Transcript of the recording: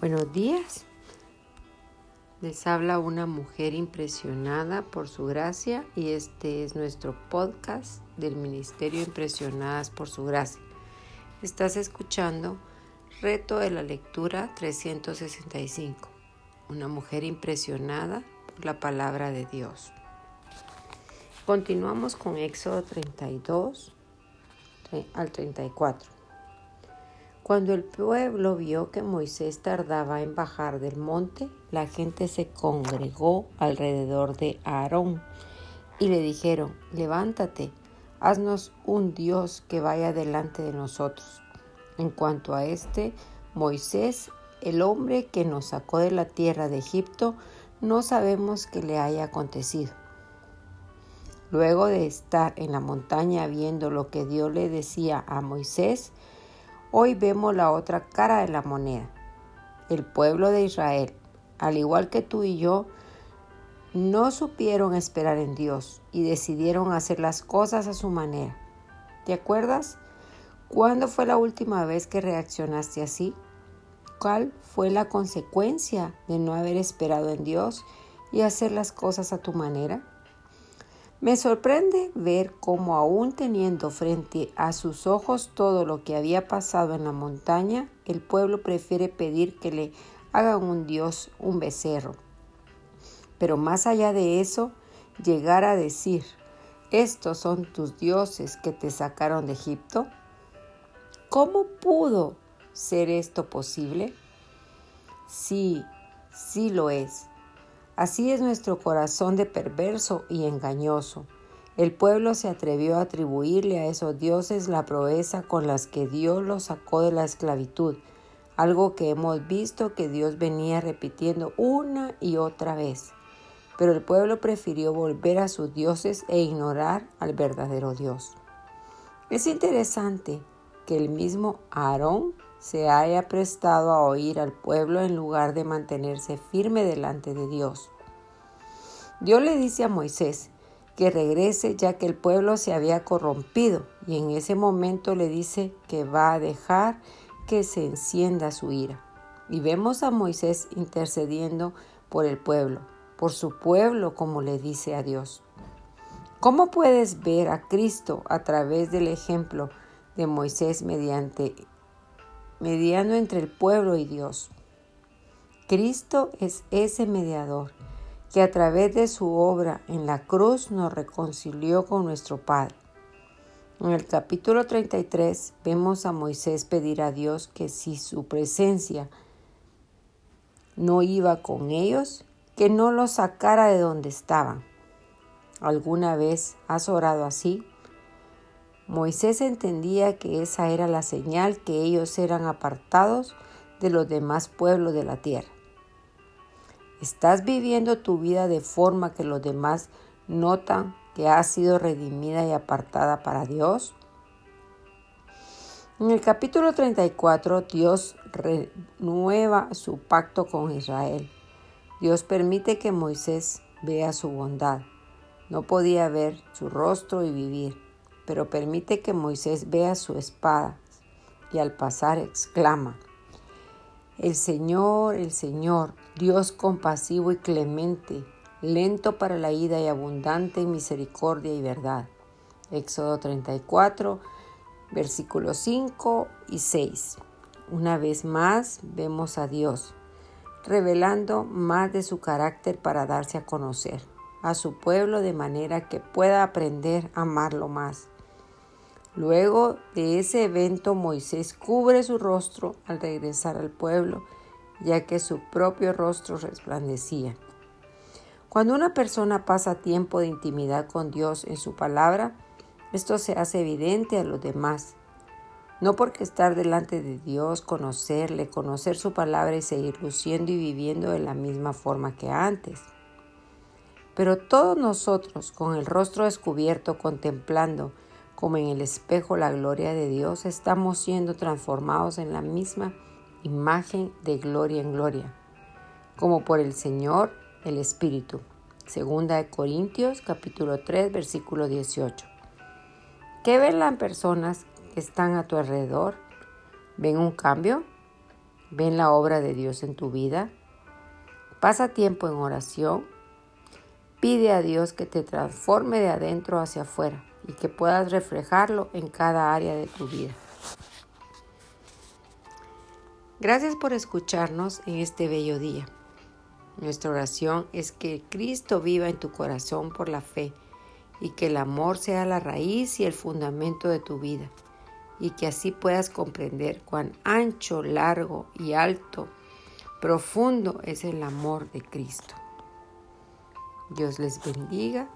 Buenos días. Les habla una mujer impresionada por su gracia y este es nuestro podcast del Ministerio Impresionadas por su gracia. Estás escuchando Reto de la Lectura 365. Una mujer impresionada por la palabra de Dios. Continuamos con Éxodo 32 al 34. Cuando el pueblo vio que Moisés tardaba en bajar del monte, la gente se congregó alrededor de Aarón y le dijeron, levántate, haznos un Dios que vaya delante de nosotros. En cuanto a este, Moisés, el hombre que nos sacó de la tierra de Egipto, no sabemos qué le haya acontecido. Luego de estar en la montaña viendo lo que Dios le decía a Moisés, Hoy vemos la otra cara de la moneda. El pueblo de Israel, al igual que tú y yo, no supieron esperar en Dios y decidieron hacer las cosas a su manera. ¿Te acuerdas? ¿Cuándo fue la última vez que reaccionaste así? ¿Cuál fue la consecuencia de no haber esperado en Dios y hacer las cosas a tu manera? Me sorprende ver cómo aún teniendo frente a sus ojos todo lo que había pasado en la montaña, el pueblo prefiere pedir que le hagan un dios, un becerro. Pero más allá de eso, llegar a decir, estos son tus dioses que te sacaron de Egipto. ¿Cómo pudo ser esto posible? Sí, sí lo es. Así es nuestro corazón de perverso y engañoso. El pueblo se atrevió a atribuirle a esos dioses la proeza con las que Dios los sacó de la esclavitud, algo que hemos visto que Dios venía repitiendo una y otra vez. Pero el pueblo prefirió volver a sus dioses e ignorar al verdadero Dios. Es interesante que el mismo Aarón se haya prestado a oír al pueblo en lugar de mantenerse firme delante de Dios. Dios le dice a Moisés que regrese ya que el pueblo se había corrompido y en ese momento le dice que va a dejar que se encienda su ira. Y vemos a Moisés intercediendo por el pueblo, por su pueblo como le dice a Dios. ¿Cómo puedes ver a Cristo a través del ejemplo de Moisés mediante mediando entre el pueblo y Dios. Cristo es ese mediador que a través de su obra en la cruz nos reconcilió con nuestro Padre. En el capítulo 33 vemos a Moisés pedir a Dios que si su presencia no iba con ellos, que no los sacara de donde estaban. ¿Alguna vez has orado así? Moisés entendía que esa era la señal que ellos eran apartados de los demás pueblos de la tierra. ¿Estás viviendo tu vida de forma que los demás notan que has sido redimida y apartada para Dios? En el capítulo 34 Dios renueva su pacto con Israel. Dios permite que Moisés vea su bondad. No podía ver su rostro y vivir pero permite que Moisés vea su espada y al pasar exclama, El Señor, el Señor, Dios compasivo y clemente, lento para la ida y abundante en misericordia y verdad. Éxodo 34, versículos 5 y 6. Una vez más vemos a Dios revelando más de su carácter para darse a conocer a su pueblo de manera que pueda aprender a amarlo más. Luego de ese evento Moisés cubre su rostro al regresar al pueblo, ya que su propio rostro resplandecía. Cuando una persona pasa tiempo de intimidad con Dios en su palabra, esto se hace evidente a los demás. No porque estar delante de Dios, conocerle, conocer su palabra y seguir luciendo y viviendo de la misma forma que antes. Pero todos nosotros, con el rostro descubierto, contemplando como en el espejo la gloria de Dios, estamos siendo transformados en la misma imagen de gloria en gloria, como por el Señor el Espíritu. Segunda de Corintios capítulo 3 versículo 18. ¿Qué ven las personas que están a tu alrededor? ¿Ven un cambio? ¿Ven la obra de Dios en tu vida? Pasa tiempo en oración. Pide a Dios que te transforme de adentro hacia afuera y que puedas reflejarlo en cada área de tu vida. Gracias por escucharnos en este bello día. Nuestra oración es que Cristo viva en tu corazón por la fe y que el amor sea la raíz y el fundamento de tu vida y que así puedas comprender cuán ancho, largo y alto, profundo es el amor de Cristo. Dios les bendiga